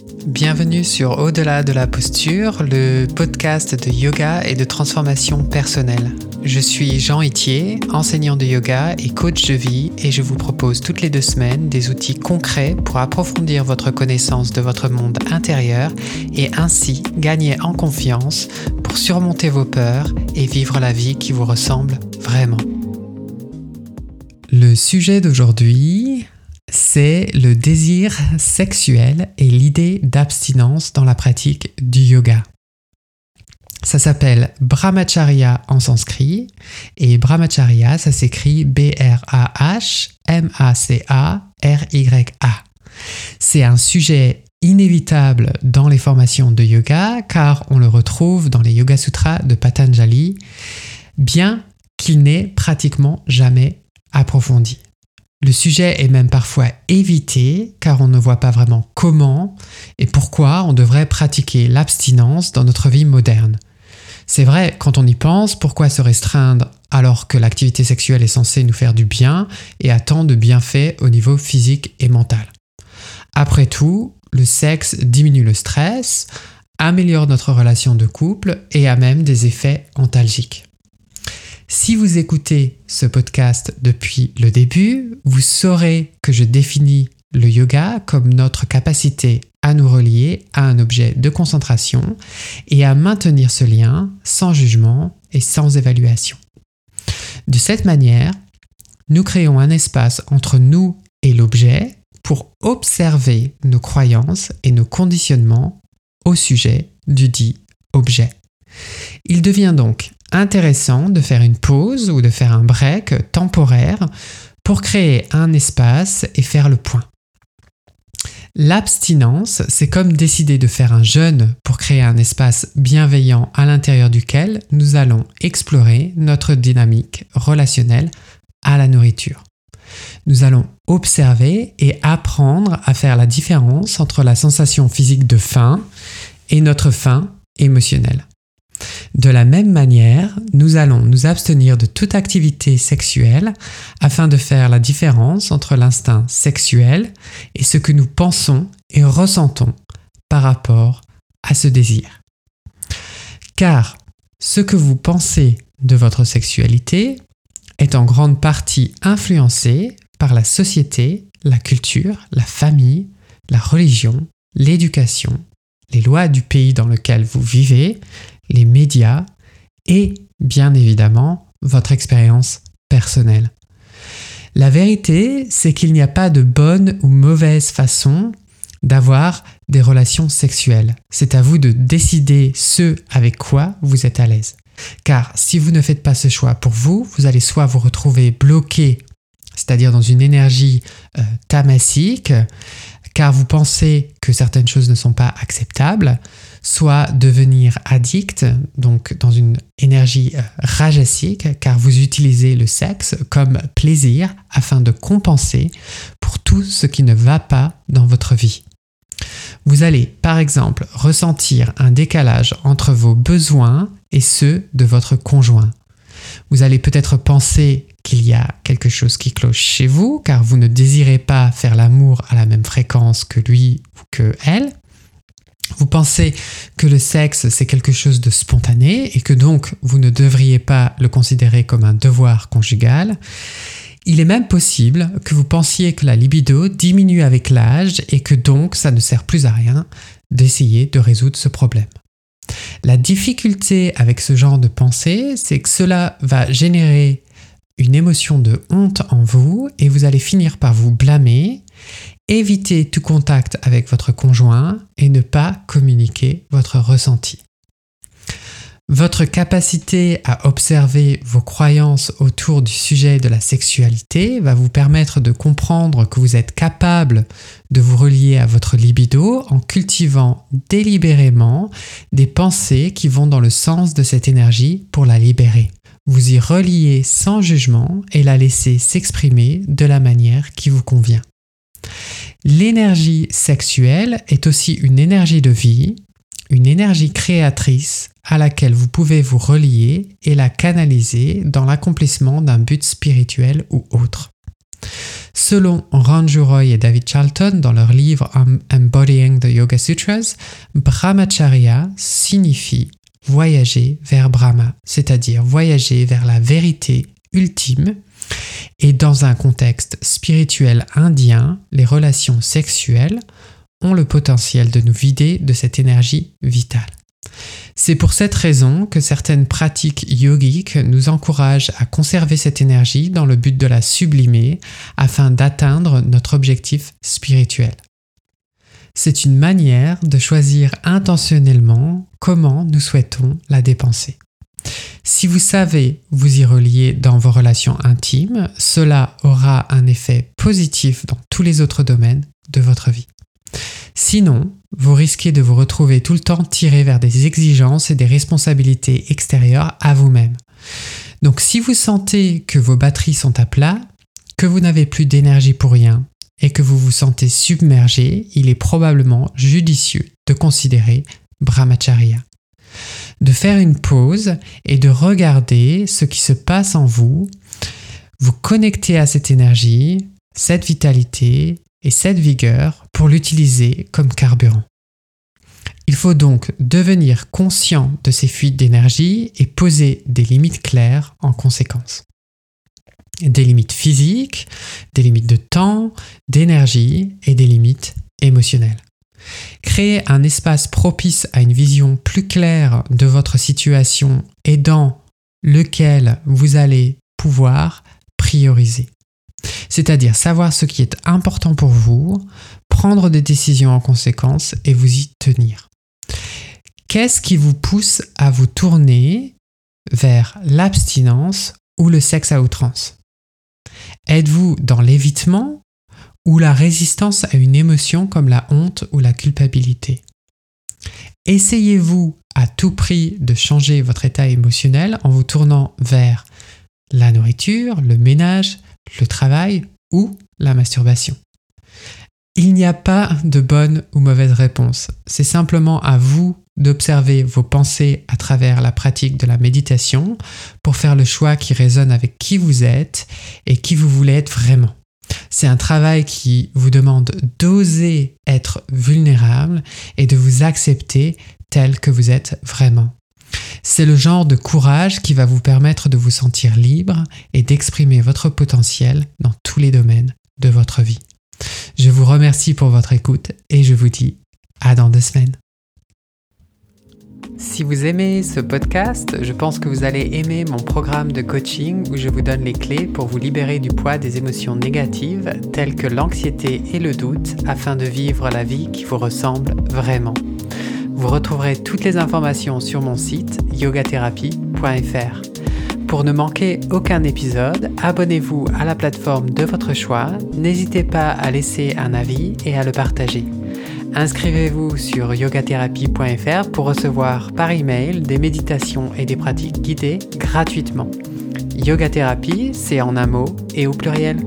Bienvenue sur Au-delà de la posture, le podcast de yoga et de transformation personnelle. Je suis Jean Itier, enseignant de yoga et coach de vie et je vous propose toutes les deux semaines des outils concrets pour approfondir votre connaissance de votre monde intérieur et ainsi gagner en confiance pour surmonter vos peurs et vivre la vie qui vous ressemble vraiment. Le sujet d'aujourd'hui, c'est le désir sexuel et l'idée d'abstinence dans la pratique du yoga. Ça s'appelle Brahmacharya en sanskrit et Brahmacharya, ça s'écrit B-R-A-H-M-A-C-A-R-Y-A. C'est un sujet inévitable dans les formations de yoga car on le retrouve dans les Yoga Sutras de Patanjali, bien qu'il n'ait pratiquement jamais approfondi. Le sujet est même parfois évité car on ne voit pas vraiment comment et pourquoi on devrait pratiquer l'abstinence dans notre vie moderne. C'est vrai, quand on y pense, pourquoi se restreindre alors que l'activité sexuelle est censée nous faire du bien et a tant de bienfaits au niveau physique et mental? Après tout, le sexe diminue le stress, améliore notre relation de couple et a même des effets antalgiques. Si vous écoutez ce podcast depuis le début, vous saurez que je définis le yoga comme notre capacité à nous relier à un objet de concentration et à maintenir ce lien sans jugement et sans évaluation. De cette manière, nous créons un espace entre nous et l'objet pour observer nos croyances et nos conditionnements au sujet du dit objet. Il devient donc intéressant de faire une pause ou de faire un break temporaire pour créer un espace et faire le point. L'abstinence, c'est comme décider de faire un jeûne pour créer un espace bienveillant à l'intérieur duquel nous allons explorer notre dynamique relationnelle à la nourriture. Nous allons observer et apprendre à faire la différence entre la sensation physique de faim et notre faim émotionnelle. De la même manière, nous allons nous abstenir de toute activité sexuelle afin de faire la différence entre l'instinct sexuel et ce que nous pensons et ressentons par rapport à ce désir. Car ce que vous pensez de votre sexualité est en grande partie influencé par la société, la culture, la famille, la religion, l'éducation, les lois du pays dans lequel vous vivez, les médias et bien évidemment votre expérience personnelle. La vérité, c'est qu'il n'y a pas de bonne ou mauvaise façon d'avoir des relations sexuelles. C'est à vous de décider ce avec quoi vous êtes à l'aise. Car si vous ne faites pas ce choix pour vous, vous allez soit vous retrouver bloqué, c'est-à-dire dans une énergie euh, tamasique, car vous pensez que certaines choses ne sont pas acceptables, soit devenir addict, donc dans une énergie euh, rajasique, car vous utilisez le sexe comme plaisir afin de compenser pour tout ce qui ne va pas dans votre vie. Vous allez, par exemple, ressentir un décalage entre vos besoins et ceux de votre conjoint. Vous allez peut-être penser qu'il y a quelque chose qui cloche chez vous, car vous ne désirez pas faire l'amour à la même fréquence que lui que elle. Vous pensez que le sexe, c'est quelque chose de spontané et que donc vous ne devriez pas le considérer comme un devoir conjugal. Il est même possible que vous pensiez que la libido diminue avec l'âge et que donc ça ne sert plus à rien d'essayer de résoudre ce problème. La difficulté avec ce genre de pensée, c'est que cela va générer une émotion de honte en vous et vous allez finir par vous blâmer éviter tout contact avec votre conjoint et ne pas communiquer votre ressenti. Votre capacité à observer vos croyances autour du sujet de la sexualité va vous permettre de comprendre que vous êtes capable de vous relier à votre libido en cultivant délibérément des pensées qui vont dans le sens de cette énergie pour la libérer. Vous y reliez sans jugement et la laisser s'exprimer de la manière qui vous convient. L'énergie sexuelle est aussi une énergie de vie, une énergie créatrice à laquelle vous pouvez vous relier et la canaliser dans l'accomplissement d'un but spirituel ou autre. Selon Ranju Roy et David Charlton dans leur livre Embodying the Yoga Sutras, Brahmacharya signifie voyager vers Brahma, c'est-à-dire voyager vers la vérité ultime. Et dans un contexte spirituel indien, les relations sexuelles ont le potentiel de nous vider de cette énergie vitale. C'est pour cette raison que certaines pratiques yogiques nous encouragent à conserver cette énergie dans le but de la sublimer afin d'atteindre notre objectif spirituel. C'est une manière de choisir intentionnellement comment nous souhaitons la dépenser. Si vous savez vous y relier dans vos relations intimes, cela aura un effet positif dans tous les autres domaines de votre vie. Sinon, vous risquez de vous retrouver tout le temps tiré vers des exigences et des responsabilités extérieures à vous-même. Donc si vous sentez que vos batteries sont à plat, que vous n'avez plus d'énergie pour rien et que vous vous sentez submergé, il est probablement judicieux de considérer brahmacharya. De faire une pause et de regarder ce qui se passe en vous, vous connecter à cette énergie, cette vitalité et cette vigueur pour l'utiliser comme carburant. Il faut donc devenir conscient de ces fuites d'énergie et poser des limites claires en conséquence. Des limites physiques, des limites de temps, d'énergie et des limites émotionnelles. Créer un espace propice à une vision plus claire de votre situation et dans lequel vous allez pouvoir prioriser c'est-à-dire savoir ce qui est important pour vous, prendre des décisions en conséquence et vous y tenir. Qu'est-ce qui vous pousse à vous tourner vers l'abstinence ou le sexe à outrance? Êtes-vous dans l'évitement ou la résistance à une émotion comme la honte ou la culpabilité Essayez-vous à tout prix de changer votre état émotionnel en vous tournant vers la nourriture, le ménage, le travail ou la masturbation. Il n'y a pas de bonne ou mauvaise réponse. C'est simplement à vous d'observer vos pensées à travers la pratique de la méditation pour faire le choix qui résonne avec qui vous êtes et qui vous voulez être vraiment. C'est un travail qui vous demande d'oser être vulnérable et de vous accepter tel que vous êtes vraiment. C'est le genre de courage qui va vous permettre de vous sentir libre et d'exprimer votre potentiel dans tous les domaines de votre vie. Je vous remercie pour votre écoute et je vous dis à dans deux semaines. Si vous aimez ce podcast, je pense que vous allez aimer mon programme de coaching où je vous donne les clés pour vous libérer du poids des émotions négatives telles que l'anxiété et le doute afin de vivre la vie qui vous ressemble vraiment. Vous retrouverez toutes les informations sur mon site yogatherapie.fr. Pour ne manquer aucun épisode, abonnez-vous à la plateforme de votre choix, n'hésitez pas à laisser un avis et à le partager. Inscrivez-vous sur yogatherapie.fr pour recevoir par email des méditations et des pratiques guidées gratuitement. Yoga c'est en un mot et au pluriel.